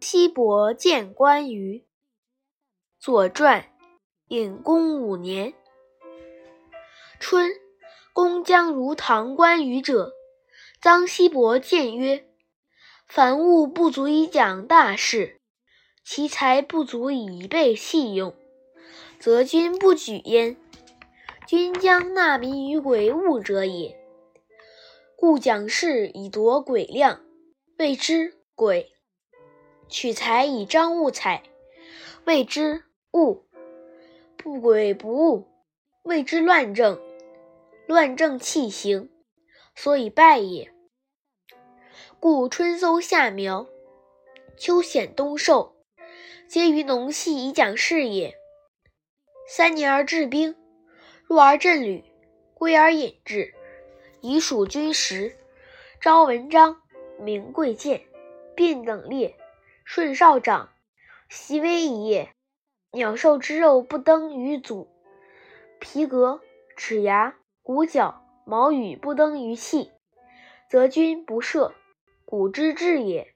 西伯见关羽，《左传》隐公五年春，公将如唐关羽者，臧西伯谏曰：“凡物不足以讲大事，其才不足以备器用，则君不举焉。君将纳民于鬼物者也，故讲事以夺鬼量，谓之鬼。”取材以张物采，谓之物；不鬼不物，谓之乱政。乱政弃行，所以败也。故春搜夏苗，秋显冬瘦，皆于农戏以讲事也。三年而制兵，入而镇旅，归而引之，以属军时。昭文章，明贵贱，便等列。顺少长，习威仪也。鸟兽之肉不登于足，皮革、齿牙、骨角、毛羽不登于器，则君不赦。古之至也。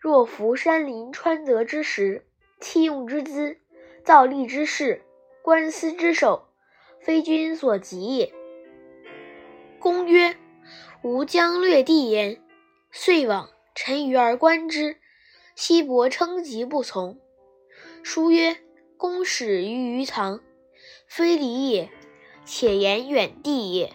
若夫山林川泽之石，器用之资，造吏之事，官司之守，非君所及也。公曰：“吾将略地焉。”遂往，陈余而观之。西伯称疾不从。书曰：“公使于于藏，非礼也，且言远地也。”